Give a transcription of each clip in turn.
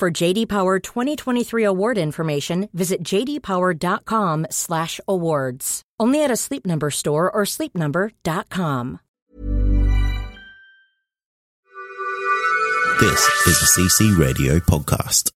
For JD Power 2023 award information, visit jdpower.com/awards. Only at a Sleep Number store or sleepnumber.com. This is the CC Radio podcast.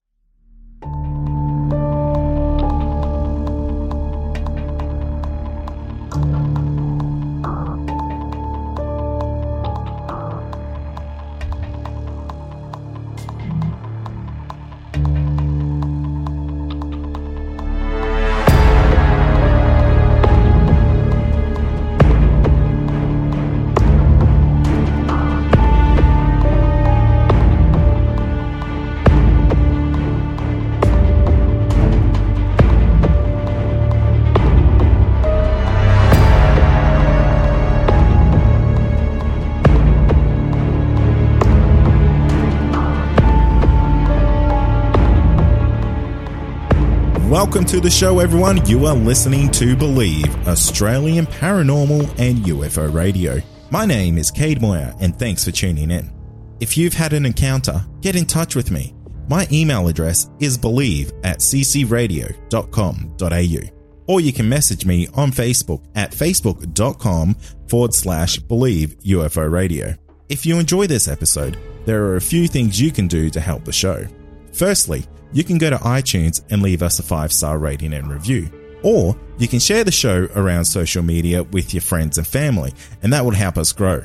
Welcome to the show, everyone. You are listening to Believe, Australian Paranormal and UFO Radio. My name is Cade Moyer, and thanks for tuning in. If you've had an encounter, get in touch with me. My email address is believe at ccradio.com.au. Or you can message me on Facebook at facebook.com forward slash believe UFO radio. If you enjoy this episode, there are a few things you can do to help the show. Firstly, you can go to iTunes and leave us a five star rating and review. Or you can share the show around social media with your friends and family, and that would help us grow.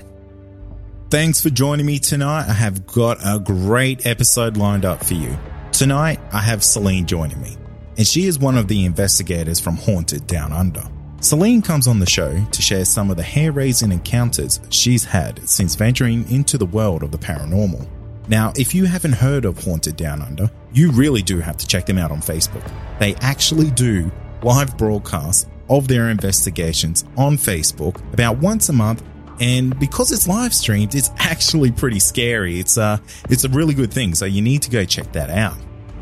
Thanks for joining me tonight. I have got a great episode lined up for you. Tonight, I have Celine joining me, and she is one of the investigators from Haunted Down Under. Celine comes on the show to share some of the hair raising encounters she's had since venturing into the world of the paranormal. Now, if you haven't heard of Haunted Down Under, you really do have to check them out on Facebook. They actually do live broadcasts of their investigations on Facebook about once a month. And because it's live streamed, it's actually pretty scary. It's a, it's a really good thing. So you need to go check that out.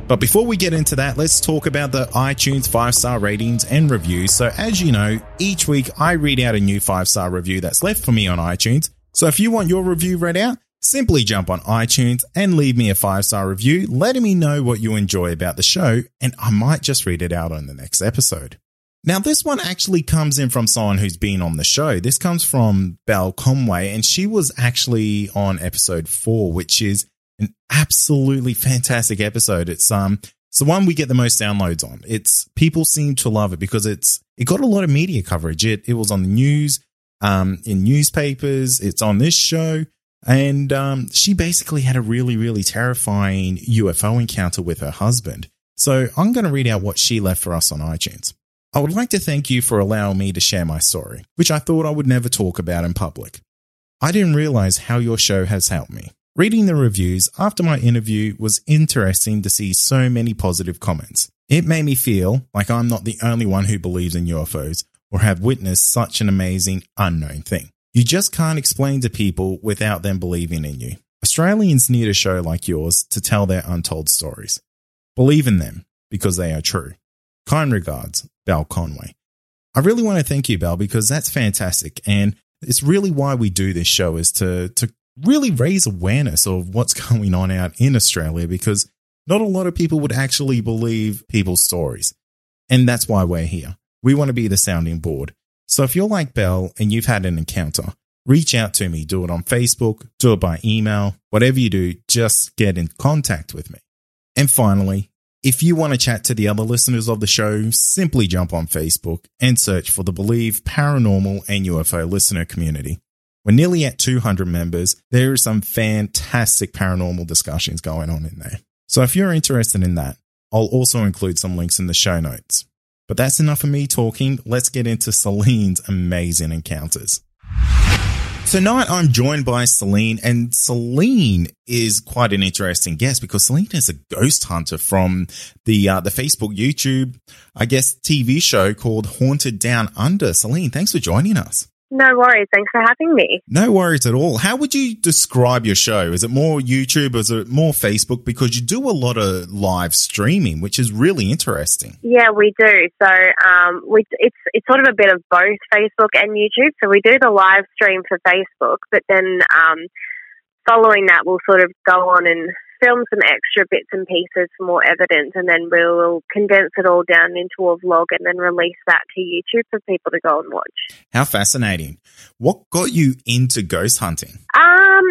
But before we get into that, let's talk about the iTunes five star ratings and reviews. So as you know, each week I read out a new five star review that's left for me on iTunes. So if you want your review read out, Simply jump on iTunes and leave me a five star review, letting me know what you enjoy about the show, and I might just read it out on the next episode. Now, this one actually comes in from someone who's been on the show. This comes from Belle Conway, and she was actually on episode four, which is an absolutely fantastic episode. It's um it's the one we get the most downloads on. It's people seem to love it because it's it got a lot of media coverage. It it was on the news, um, in newspapers. It's on this show. And um, she basically had a really, really terrifying UFO encounter with her husband. So I'm going to read out what she left for us on iTunes. I would like to thank you for allowing me to share my story, which I thought I would never talk about in public. I didn't realize how your show has helped me. Reading the reviews after my interview was interesting to see so many positive comments. It made me feel like I'm not the only one who believes in UFOs or have witnessed such an amazing unknown thing. You just can't explain to people without them believing in you. Australians need a show like yours to tell their untold stories. Believe in them because they are true. Kind regards, Belle Conway. I really want to thank you, Belle, because that's fantastic. And it's really why we do this show is to, to really raise awareness of what's going on out in Australia because not a lot of people would actually believe people's stories. And that's why we're here. We want to be the sounding board. So if you're like Belle and you've had an encounter, reach out to me. Do it on Facebook, do it by email, whatever you do, just get in contact with me. And finally, if you want to chat to the other listeners of the show, simply jump on Facebook and search for the Believe Paranormal and UFO listener community. We're nearly at 200 members. There are some fantastic paranormal discussions going on in there. So if you're interested in that, I'll also include some links in the show notes. But that's enough of me talking. Let's get into Celine's amazing encounters. Tonight I'm joined by Celine and Celine is quite an interesting guest because Celine is a ghost hunter from the uh, the Facebook YouTube I guess TV show called Haunted Down Under. Celine, thanks for joining us. No worries. Thanks for having me. No worries at all. How would you describe your show? Is it more YouTube? Or is it more Facebook? Because you do a lot of live streaming, which is really interesting. Yeah, we do. So um, we, it's it's sort of a bit of both Facebook and YouTube. So we do the live stream for Facebook, but then um, following that, we'll sort of go on and film some extra bits and pieces for more evidence, and then we'll condense it all down into a vlog and then release that to YouTube for people to go and watch. How fascinating! What got you into ghost hunting? Um,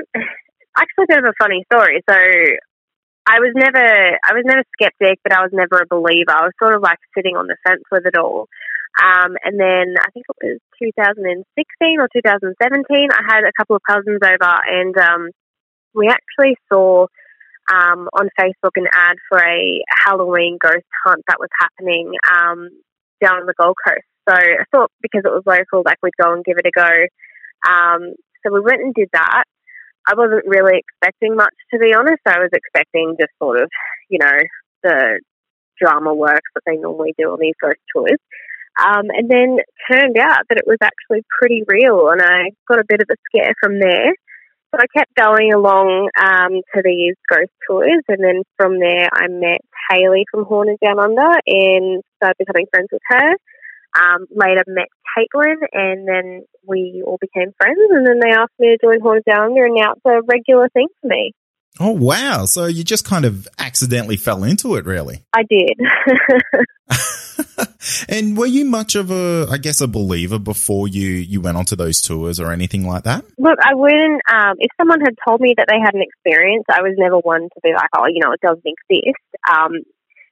actually, a bit of a funny story. So. I was never, I was never skeptic, but I was never a believer. I was sort of like sitting on the fence with it all. Um, and then I think it was 2016 or 2017, I had a couple of cousins over and um, we actually saw um, on Facebook an ad for a Halloween ghost hunt that was happening um, down on the Gold Coast. So I thought because it was local, like we'd go and give it a go. Um, so we went and did that. I wasn't really expecting much, to be honest. I was expecting just sort of, you know, the drama work that they normally do on these ghost tours. Um, and then turned out that it was actually pretty real, and I got a bit of a scare from there. So I kept going along um, to these ghost tours, and then from there I met Haley from Haunted Down Under and started becoming friends with her. Um, later met Caitlin, and then we all became friends. And then they asked me to join Haunted Down Under, and now it's a regular thing for me. Oh wow! So you just kind of accidentally fell into it, really? I did. and were you much of a, I guess, a believer before you you went onto those tours or anything like that? Look, I wouldn't. Um, if someone had told me that they had an experience, I was never one to be like, oh, you know, it doesn't exist. Um,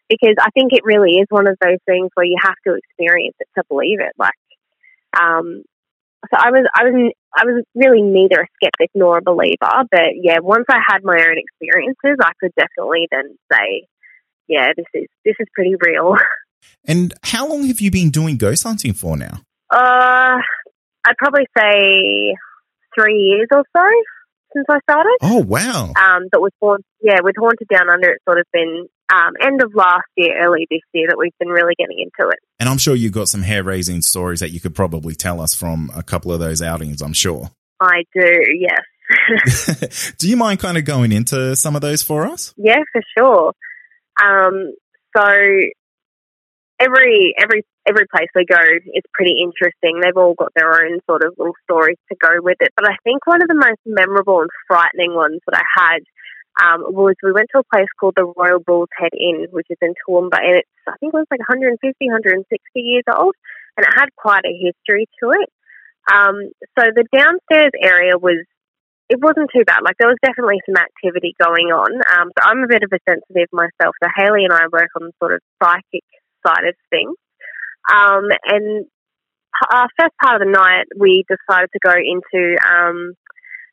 because I think it really is one of those things where you have to experience it to believe it. Like, um, so I was, I was, I was really neither a skeptic nor a believer. But yeah, once I had my own experiences, I could definitely then say, yeah, this is this is pretty real. And how long have you been doing ghost hunting for now? Uh, I'd probably say three years or so since I started. Oh wow! Um, but with Haunt, yeah, with Haunted Down Under, it's sort of been um, end of last year, early this year that we've been really getting into it. And I'm sure you've got some hair raising stories that you could probably tell us from a couple of those outings. I'm sure. I do. Yes. do you mind kind of going into some of those for us? Yeah, for sure. Um, so every every every place we go is pretty interesting. They've all got their own sort of little stories to go with it. But I think one of the most memorable and frightening ones that I had um, was we went to a place called the Royal Bull's Head Inn, which is in Toowoomba, and it's I think it was like 150, 160 years old, and it had quite a history to it. Um, so the downstairs area was it wasn't too bad. Like there was definitely some activity going on. Um, so I'm a bit of a sensitive myself. So Haley and I work on sort of psychic side of things. Um, and our first part of the night, we decided to go into um,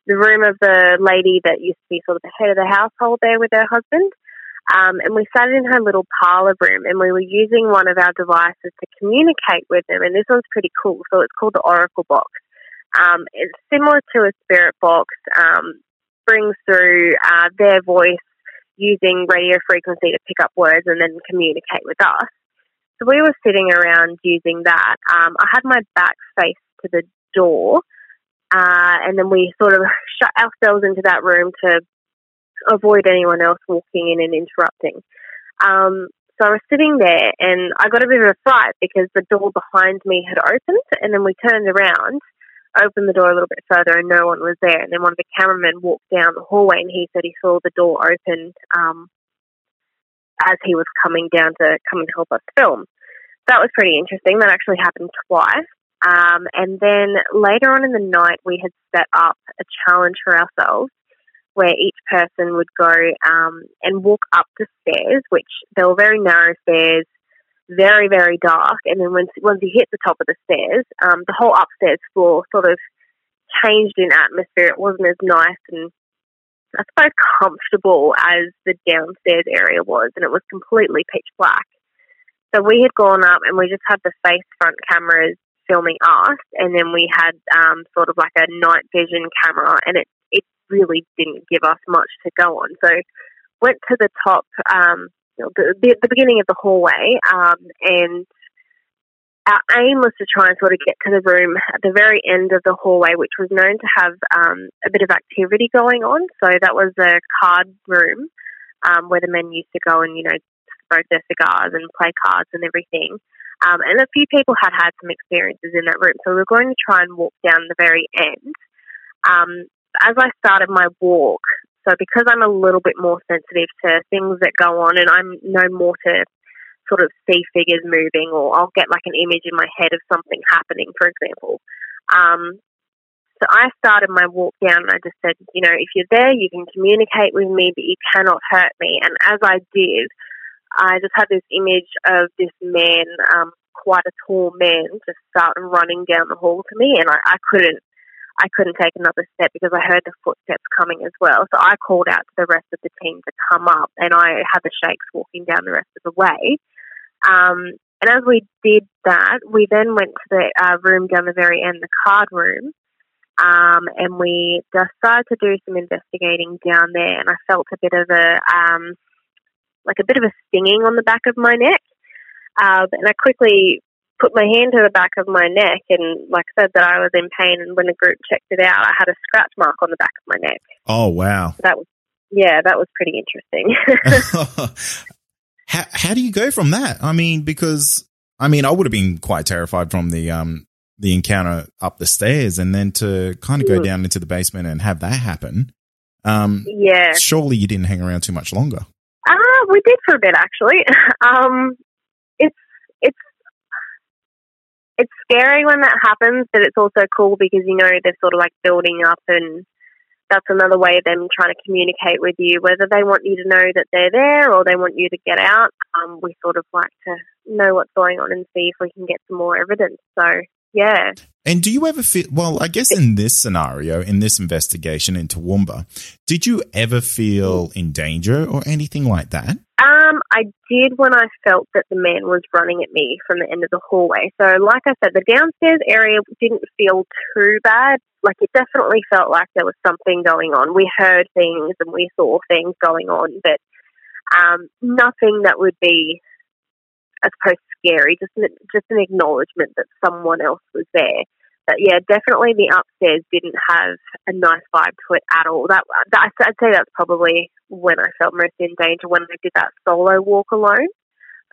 the room of the lady that used to be sort of the head of the household there with her husband. Um, and we sat in her little parlor room and we were using one of our devices to communicate with them. And this one's pretty cool. So it's called the Oracle Box. Um, it's similar to a spirit box, um, brings through uh, their voice using radio frequency to pick up words and then communicate with us. So we were sitting around using that. Um, I had my back face to the door, uh, and then we sort of shut ourselves into that room to avoid anyone else walking in and interrupting. Um, so I was sitting there, and I got a bit of a fright because the door behind me had opened, and then we turned around, opened the door a little bit further, and no one was there. And then one of the cameramen walked down the hallway, and he said he saw the door open um, as he was coming down to come and help us film. That was pretty interesting. That actually happened twice. Um, and then later on in the night, we had set up a challenge for ourselves where each person would go um, and walk up the stairs, which they were very narrow stairs, very, very dark. And then once, once you hit the top of the stairs, um, the whole upstairs floor sort of changed in atmosphere. It wasn't as nice and I suppose, comfortable as the downstairs area was, and it was completely pitch black. So we had gone up and we just had the face front cameras filming us, and then we had um, sort of like a night vision camera, and it it really didn't give us much to go on. So went to the top, um, the, the, the beginning of the hallway, um, and our aim was to try and sort of get to the room at the very end of the hallway, which was known to have um, a bit of activity going on. So that was a card room um, where the men used to go and, you know, smoke their cigars and play cards and everything. Um, and a few people had had some experiences in that room. So we were going to try and walk down the very end. Um, as I started my walk, so because I'm a little bit more sensitive to things that go on and I'm no more to sort of see figures moving or I'll get like an image in my head of something happening, for example. Um, so I started my walk down and I just said, you know, if you're there, you can communicate with me, but you cannot hurt me. And as I did, I just had this image of this man, um, quite a tall man, just start running down the hall to me, and I, I couldn't, I couldn't take another step because I heard the footsteps coming as well. So I called out to the rest of the team to come up, and I had the shakes walking down the rest of the way. Um, and as we did that, we then went to the uh, room down the very end, the card room, um, and we decided to do some investigating down there. And I felt a bit of a um, like a bit of a stinging on the back of my neck. Um, and I quickly put my hand to the back of my neck and, like I said, that I was in pain. And when the group checked it out, I had a scratch mark on the back of my neck. Oh, wow. So that was, yeah, that was pretty interesting. how, how do you go from that? I mean, because, I mean, I would have been quite terrified from the, um, the encounter up the stairs and then to kind of go mm. down into the basement and have that happen. Um, yeah. Surely you didn't hang around too much longer. Uh, we did for a bit actually. Um, it's it's it's scary when that happens, but it's also cool because you know they're sort of like building up, and that's another way of them trying to communicate with you. Whether they want you to know that they're there or they want you to get out, um, we sort of like to know what's going on and see if we can get some more evidence. So yeah. And do you ever feel, well, I guess in this scenario, in this investigation into Toowoomba, did you ever feel in danger or anything like that? Um, I did when I felt that the man was running at me from the end of the hallway. So, like I said, the downstairs area didn't feel too bad. Like, it definitely felt like there was something going on. We heard things and we saw things going on, but um, nothing that would be I suppose scary, just an, just an acknowledgement that someone else was there. But yeah, definitely the upstairs didn't have a nice vibe to it at all. That, that I'd say that's probably when I felt most in danger when I did that solo walk alone.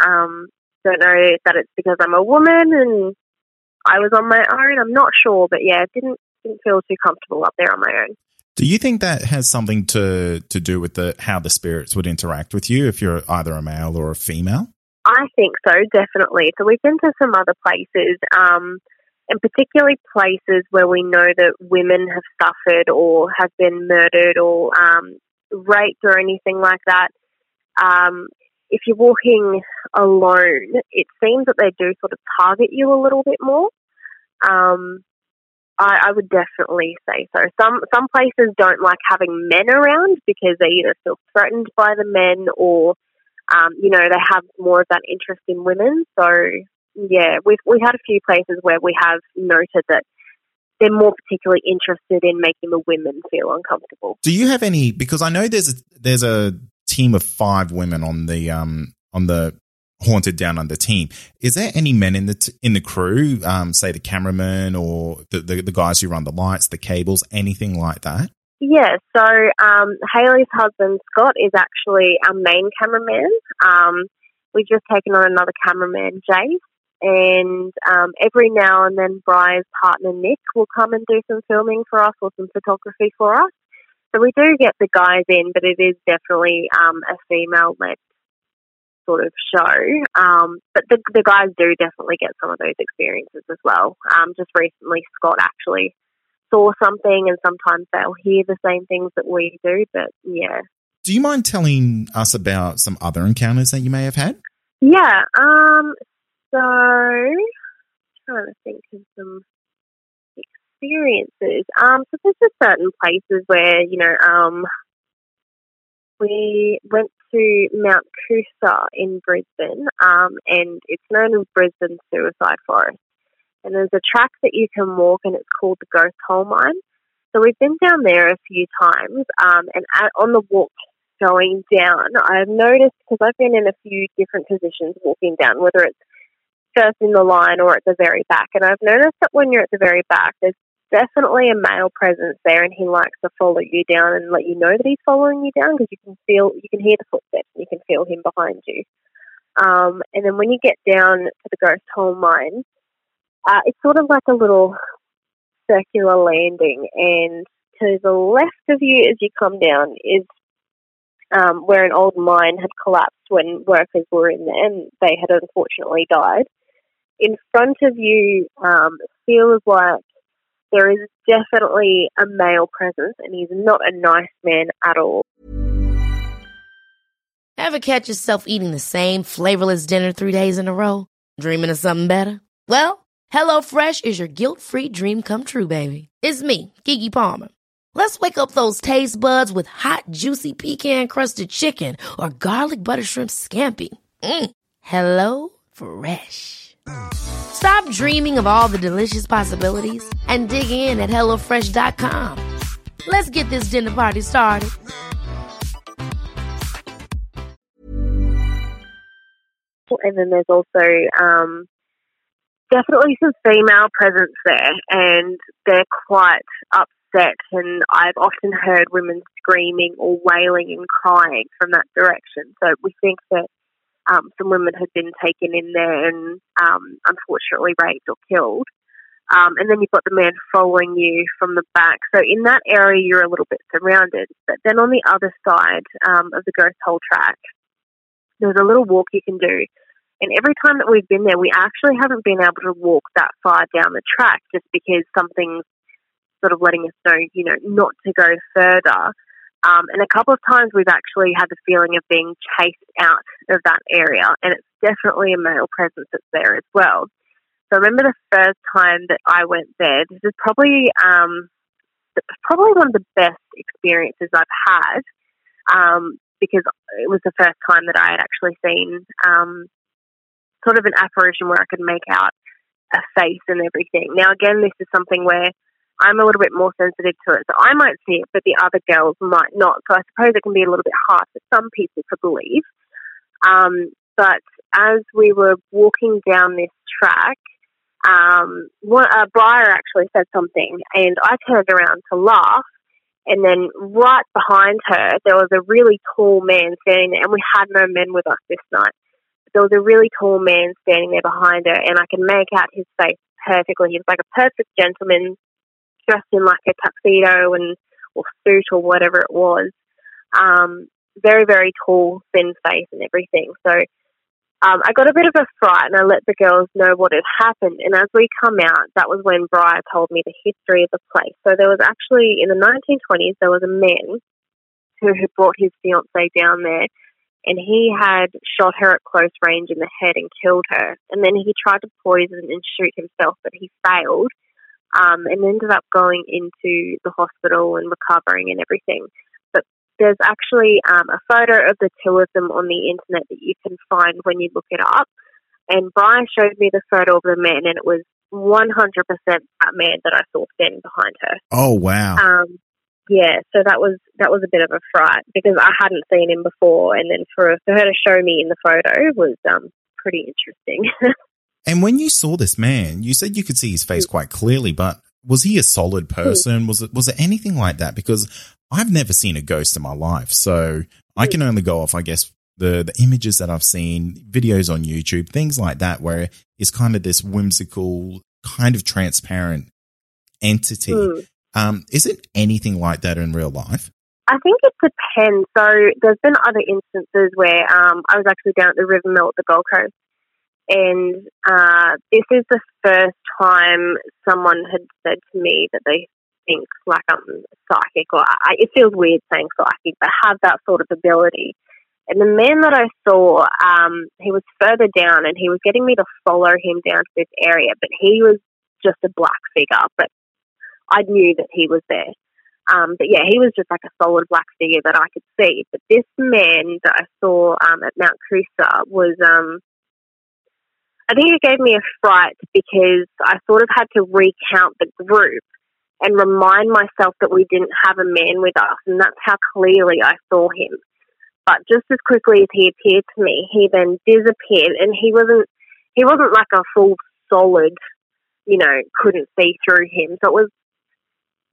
Um, don't know that it's because I'm a woman and I was on my own. I'm not sure, but yeah, didn't didn't feel too comfortable up there on my own. Do you think that has something to to do with the how the spirits would interact with you if you're either a male or a female? I think so, definitely. So we've been to some other places, um, and particularly places where we know that women have suffered or have been murdered or um, raped or anything like that. Um, if you're walking alone, it seems that they do sort of target you a little bit more. Um, I, I, would definitely say so. Some some places don't like having men around because they either feel threatened by the men or um, you know, they have more of that interest in women. So, yeah, we've, we had a few places where we have noted that they're more particularly interested in making the women feel uncomfortable. Do you have any? Because I know there's a, there's a team of five women on the um on the haunted down under team. Is there any men in the t- in the crew? Um, say the cameraman or the, the the guys who run the lights, the cables, anything like that? Yeah, so um, Haley's husband Scott is actually our main cameraman. Um, we've just taken on another cameraman, Jace, and um, every now and then Bry's partner Nick will come and do some filming for us or some photography for us. So we do get the guys in, but it is definitely um, a female-led sort of show. Um, but the, the guys do definitely get some of those experiences as well. Um, just recently, Scott actually saw something, and sometimes they'll hear the same things that we do. But yeah. Do you mind telling us about some other encounters that you may have had? Yeah. Um. So, trying to think of some experiences. Um. So there's just certain places where you know. Um. We went to Mount Coot-tha in Brisbane, um, and it's known as Brisbane Suicide Forest and there's a track that you can walk, and it's called the Ghost Hole Mine. So we've been down there a few times, um, and at, on the walk going down, I've noticed because I've been in a few different positions walking down, whether it's first in the line or at the very back, and I've noticed that when you're at the very back, there's definitely a male presence there, and he likes to follow you down and let you know that he's following you down because you can feel, you can hear the footsteps, and you can feel him behind you. Um, and then when you get down to the ghost hole mine, uh, it's sort of like a little circular landing, and to the left of you as you come down is um, where an old mine had collapsed when workers were in there, and they had unfortunately died. In front of you um, feels like there is definitely a male presence, and he's not a nice man at all. Ever catch yourself eating the same flavorless dinner three days in a row? Dreaming of something better? Well, HelloFresh is your guilt-free dream come true, baby. It's me, Keke Palmer. Let's wake up those taste buds with hot, juicy pecan-crusted chicken or garlic butter shrimp scampi. Mm. Hello Fresh. Stop dreaming of all the delicious possibilities and dig in at HelloFresh.com. Let's get this dinner party started. And then there's also um, definitely some female presence there, and they're quite upset. And I've often heard women screaming or wailing and crying from that direction. So we think that um, some women had been taken in there and um, unfortunately raped or killed. Um, and then you've got the man following you from the back. So in that area, you're a little bit surrounded. But then on the other side um, of the ghost hole track, there's a little walk you can do. And every time that we've been there, we actually haven't been able to walk that far down the track just because something's sort of letting us know, you know, not to go further. Um, and a couple of times we've actually had the feeling of being chased out of that area, and it's definitely a male presence that's there as well. So I remember the first time that I went there. This is probably um, probably one of the best experiences I've had um, because it was the first time that I had actually seen um, sort of an apparition where I could make out a face and everything. Now, again, this is something where I'm a little bit more sensitive to it, so I might see it, but the other girls might not. So I suppose it can be a little bit hard for some people to believe. Um, but as we were walking down this track, um, one, Briar actually said something, and I turned around to laugh. And then right behind her, there was a really tall man standing there, and we had no men with us this night there was a really tall man standing there behind her, and I can make out his face perfectly. He was like a perfect gentleman, dressed in like a tuxedo and or suit or whatever it was. Um, very, very tall, thin face and everything. So um, I got a bit of a fright and I let the girls know what had happened. And as we come out, that was when Briar told me the history of the place. So there was actually, in the 1920s, there was a man who had brought his fiancee down there and he had shot her at close range in the head and killed her. And then he tried to poison and shoot himself, but he failed um, and ended up going into the hospital and recovering and everything. There's actually um, a photo of the two of them on the internet that you can find when you look it up. And Briar showed me the photo of the man, and it was 100% that man that I saw standing behind her. Oh, wow. Um, yeah, so that was that was a bit of a fright because I hadn't seen him before, and then for for her to show me in the photo was um, pretty interesting. and when you saw this man, you said you could see his face quite clearly, but was he a solid person? Was it was it anything like that? Because I've never seen a ghost in my life, so I can only go off, I guess, the the images that I've seen, videos on YouTube, things like that, where it's kind of this whimsical, kind of transparent entity. Mm. Um, is it anything like that in real life? I think it depends. So there's been other instances where um, I was actually down at the River Mill at the Gold Coast, and uh, this is the first time someone had said to me that they think like I'm psychic, or I, it feels weird saying psychic, but have that sort of ability. And the man that I saw, um, he was further down, and he was getting me to follow him down to this area, but he was just a black figure, but I knew that he was there. Um, but yeah, he was just like a solid black figure that I could see. But this man that I saw um, at Mount Coot-tha was, um, I think it gave me a fright because I sort of had to recount the group and remind myself that we didn't have a man with us, and that's how clearly I saw him. But just as quickly as he appeared to me, he then disappeared, and he wasn't he wasn't like a full solid, you know, couldn't see through him. So it was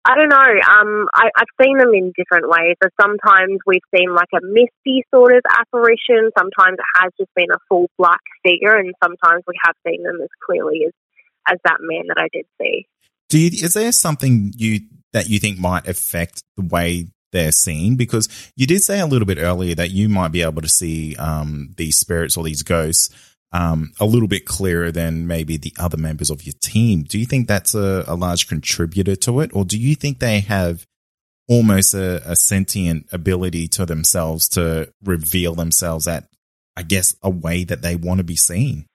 I don't know. Um, I, I've seen them in different ways. So sometimes we've seen like a misty sort of apparition. Sometimes it has just been a full black figure, and sometimes we have seen them as clearly as as that man that I did see. Do you, is there something you that you think might affect the way they're seen? Because you did say a little bit earlier that you might be able to see um, these spirits or these ghosts um, a little bit clearer than maybe the other members of your team. Do you think that's a, a large contributor to it, or do you think they have almost a, a sentient ability to themselves to reveal themselves at, I guess, a way that they want to be seen?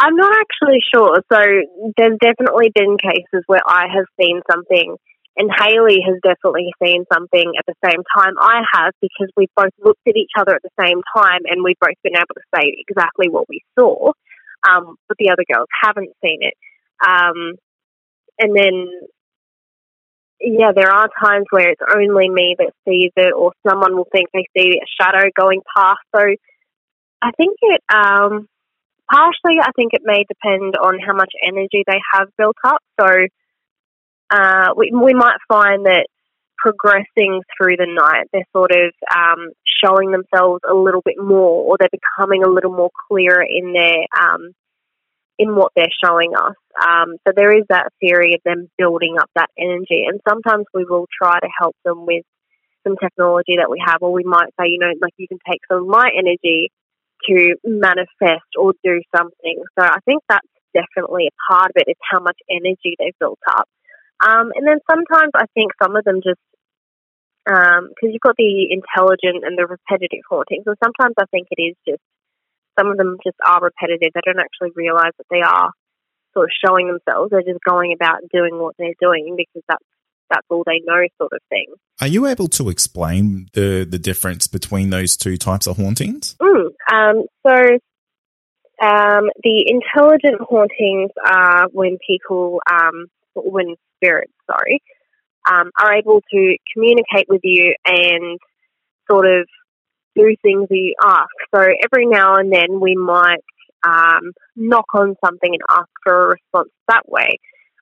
I'm not actually sure. So there's definitely been cases where I have seen something and Haley has definitely seen something at the same time I have because we've both looked at each other at the same time and we've both been able to say exactly what we saw, um, but the other girls haven't seen it. Um, and then, yeah, there are times where it's only me that sees it, or someone will think they see a shadow going past. So I think it, um, partially, I think it may depend on how much energy they have built up. So, uh, we, we might find that progressing through the night, they're sort of um, showing themselves a little bit more, or they're becoming a little more clearer in their um, in what they're showing us. Um, so there is that theory of them building up that energy, and sometimes we will try to help them with some technology that we have, or we might say, you know, like you can take some my energy to manifest or do something. So I think that's definitely a part of it is how much energy they've built up. Um, and then sometimes I think some of them just, because um, you've got the intelligent and the repetitive hauntings, So sometimes I think it is just, some of them just are repetitive. They don't actually realise that they are sort of showing themselves. They're just going about doing what they're doing because that's that's all they know, sort of thing. Are you able to explain the the difference between those two types of hauntings? Mm, um, so, um, the intelligent hauntings are when people, um, when spirits, sorry, um, are able to communicate with you and sort of do things that you ask. So every now and then we might um, knock on something and ask for a response that way.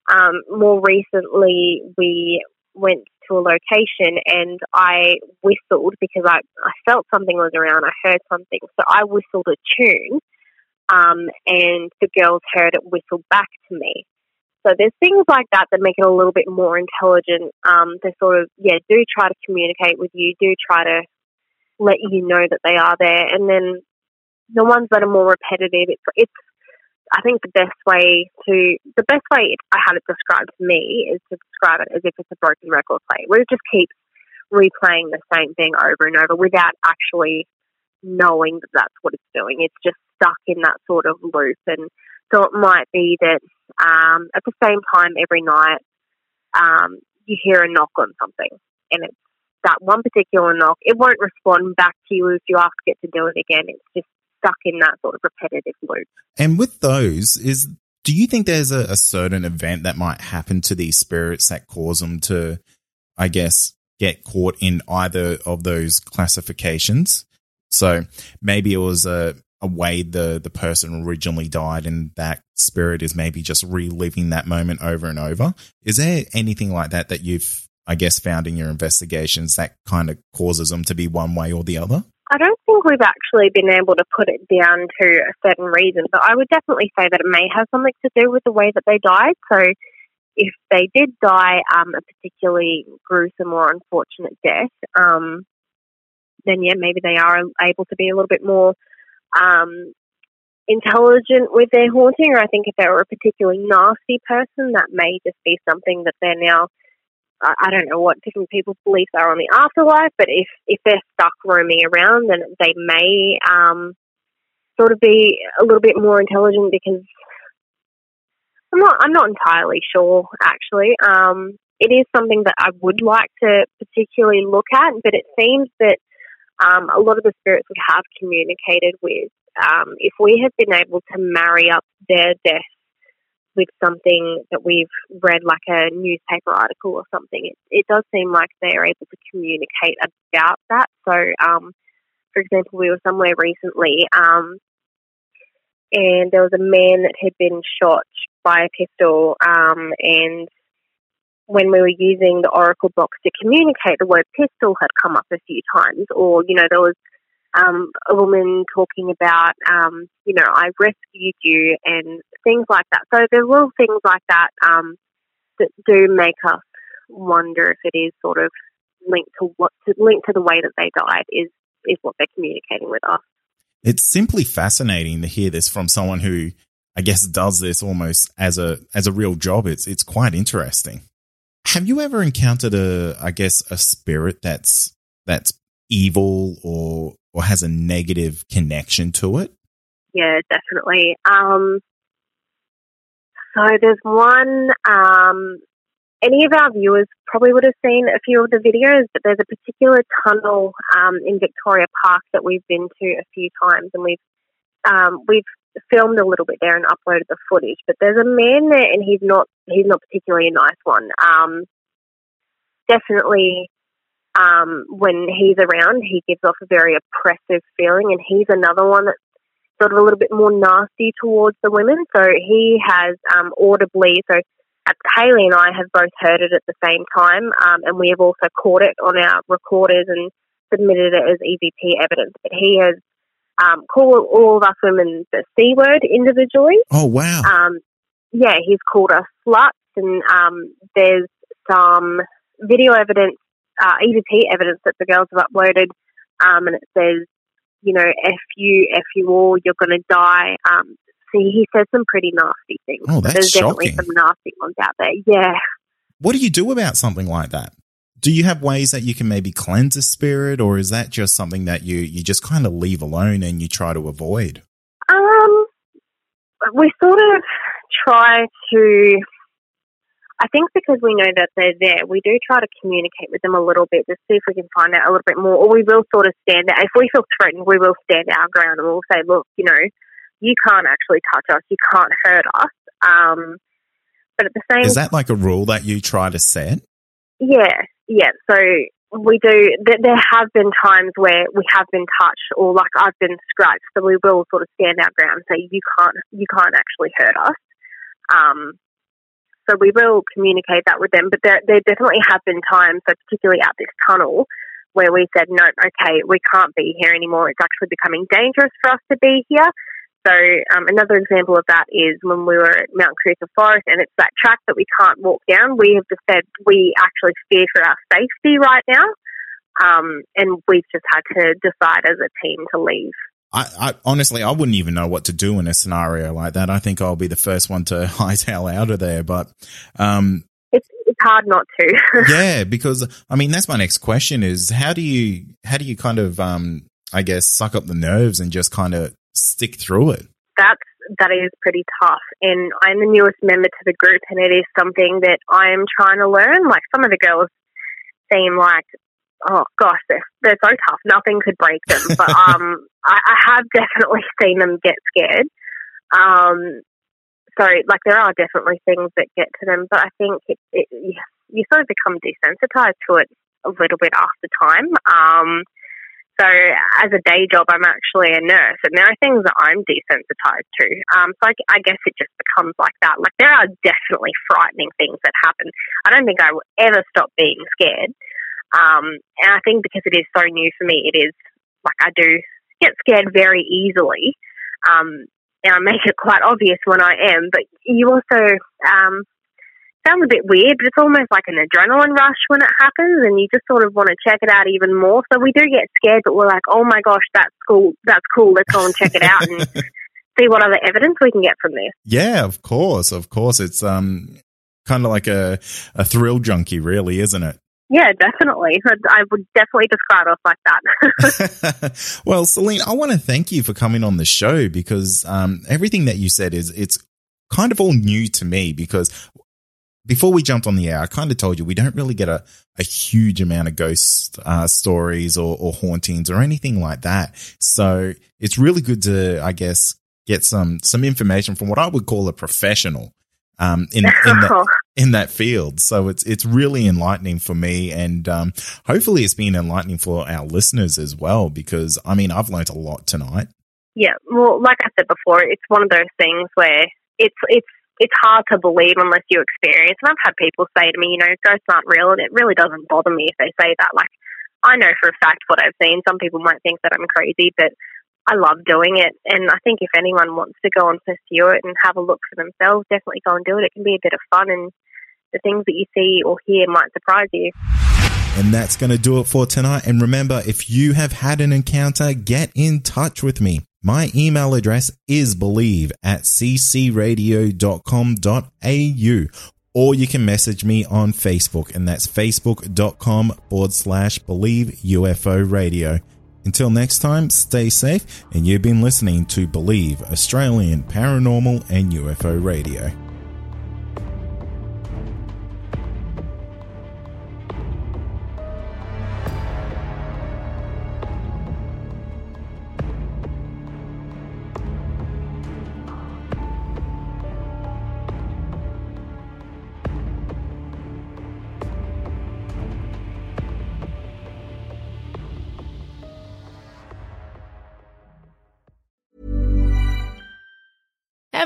Um, more recently, we went to a location and I whistled because I, I felt something was around. I heard something. So I whistled a tune um, and the girls heard it whistle back to me. So there's things like that that make it a little bit more intelligent. Um, they sort of, yeah, do try to communicate with you, do try to let you know that they are there. And then the ones that are more repetitive, it's, it's I think the best way to, the best way I had it described to me is to describe it as if it's a broken record player, where it just keeps replaying the same thing over and over without actually knowing that that's what it's doing. It's just stuck in that sort of loop. And so it might be that um, at the same time every night um, you hear a knock on something, and it's that one particular knock. It won't respond back to you if you ask it to do it again. It's just stuck in that sort of repetitive loop. And with those, is do you think there's a, a certain event that might happen to these spirits that cause them to, I guess, get caught in either of those classifications? So maybe it was a a way the the person originally died and that spirit is maybe just reliving that moment over and over is there anything like that that you've i guess found in your investigations that kind of causes them to be one way or the other I don't think we've actually been able to put it down to a certain reason, but I would definitely say that it may have something to do with the way that they died. So, if they did die um, a particularly gruesome or unfortunate death, um, then yeah, maybe they are able to be a little bit more um, intelligent with their haunting, or I think if they were a particularly nasty person, that may just be something that they're now. I don't know what different people's beliefs are on the afterlife, but if if they're stuck roaming around, then they may um, sort of be a little bit more intelligent because I'm not I'm not entirely sure actually. Um, it is something that I would like to particularly look at, but it seems that um, a lot of the spirits we have communicated with um, if we have been able to marry up their death with something that we've read, like a newspaper article or something, it, it does seem like they are able to communicate about that. So, um, for example, we were somewhere recently, um, and there was a man that had been shot by a pistol, um, and when we were using the Oracle box to communicate, the word pistol had come up a few times, or you know, there was um, a woman talking about, um, you know, I rescued you and things like that. So there's little things like that um, that do make us wonder if it is sort of linked to what to, linked to the way that they died is is what they're communicating with us. It's simply fascinating to hear this from someone who I guess does this almost as a as a real job. It's it's quite interesting. Have you ever encountered a I guess a spirit that's that's evil or or has a negative connection to it? Yeah, definitely. Um, so there's one. Um, any of our viewers probably would have seen a few of the videos, but there's a particular tunnel um, in Victoria Park that we've been to a few times, and we've um, we've filmed a little bit there and uploaded the footage. But there's a man there, and he's not he's not particularly a nice one. Um, definitely um, when he's around, he gives off a very oppressive feeling, and he's another one that's sort of a little bit more nasty towards the women. So he has um, audibly, so Haley and I have both heard it at the same time, um, and we have also caught it on our recorders and submitted it as EVP evidence. But he has um, called all of us women the C word individually. Oh, wow. Um, yeah, he's called us sluts, and um, there's some video evidence uh, EVP evidence that the girls have uploaded, um, and it says, you know, F you, F you all, you're going to die. Um, see, he says some pretty nasty things. Oh, that's There's shocking. definitely some nasty ones out there. Yeah. What do you do about something like that? Do you have ways that you can maybe cleanse a spirit, or is that just something that you you just kind of leave alone and you try to avoid? Um, we sort of try to I think because we know that they're there, we do try to communicate with them a little bit to see if we can find out a little bit more. Or we will sort of stand out. If we feel threatened, we will stand our ground and we'll say, look, you know, you can't actually touch us. You can't hurt us. Um, but at the same Is that like a rule that you try to set? Yeah, yeah. So we do. Th- there have been times where we have been touched, or like I've been scratched. So we will sort of stand our ground and say, "You can't, you can't actually hurt us." Um, so we will communicate that with them. But there, there definitely have been times, so particularly out this tunnel, where we said, no, okay, we can't be here anymore. It's actually becoming dangerous for us to be here. So um, another example of that is when we were at Mount Coot-tha Forest, and it's that track that we can't walk down. We have just said we actually fear for our safety right now, um, and we've just had to decide as a team to leave. I, I, honestly, I wouldn't even know what to do in a scenario like that. I think I'll be the first one to hightail out out of there. But um, it's it's hard not to. yeah, because I mean, that's my next question: is how do you how do you kind of um, I guess suck up the nerves and just kind of stick through it? That's that is pretty tough, and I'm the newest member to the group, and it is something that I am trying to learn. Like some of the girls seem like oh gosh, they're, they're so tough. Nothing could break them. But um, I, I have definitely seen them get scared. Um, so like there are definitely things that get to them, but I think it, it you sort of become desensitized to it a little bit after time. Um, so as a day job, I'm actually a nurse, and there are things that I'm desensitized to. Um, so I, I, guess it just becomes like that. Like there are definitely frightening things that happen. I don't think I will ever stop being scared. Um, and I think because it is so new for me, it is like I do get scared very easily. Um, and I make it quite obvious when I am, but you also, um, sounds a bit weird, but it's almost like an adrenaline rush when it happens, and you just sort of want to check it out even more. So we do get scared, but we're like, oh my gosh, that's cool, that's cool. Let's go and check it out and see what other evidence we can get from this. Yeah, of course, of course. It's um kind of like a a thrill junkie, really, isn't it? Yeah, definitely. I would definitely describe us like that. well, Celine, I want to thank you for coming on the show because um, everything that you said is it's kind of all new to me because before we jumped on the air, I kind of told you we don't really get a, a huge amount of ghost uh, stories or, or hauntings or anything like that. So it's really good to, I guess, get some some information from what I would call a professional um, in in that, in that field. So it's it's really enlightening for me, and um, hopefully it's been enlightening for our listeners as well. Because I mean, I've learned a lot tonight. Yeah, well, like I said before, it's one of those things where it's it's it's hard to believe unless you experience. And I've had people say to me, you know, ghosts aren't real, and it really doesn't bother me if they say that. Like, I know for a fact what I've seen. Some people might think that I'm crazy, but I love doing it. And I think if anyone wants to go and pursue it and have a look for themselves, definitely go and do it. It can be a bit of fun, and the things that you see or hear might surprise you. And that's going to do it for tonight. And remember, if you have had an encounter, get in touch with me. My email address is believe at ccradio.com.au or you can message me on Facebook and that's facebook.com forward slash believe UFO radio. Until next time, stay safe and you've been listening to Believe Australian Paranormal and UFO Radio.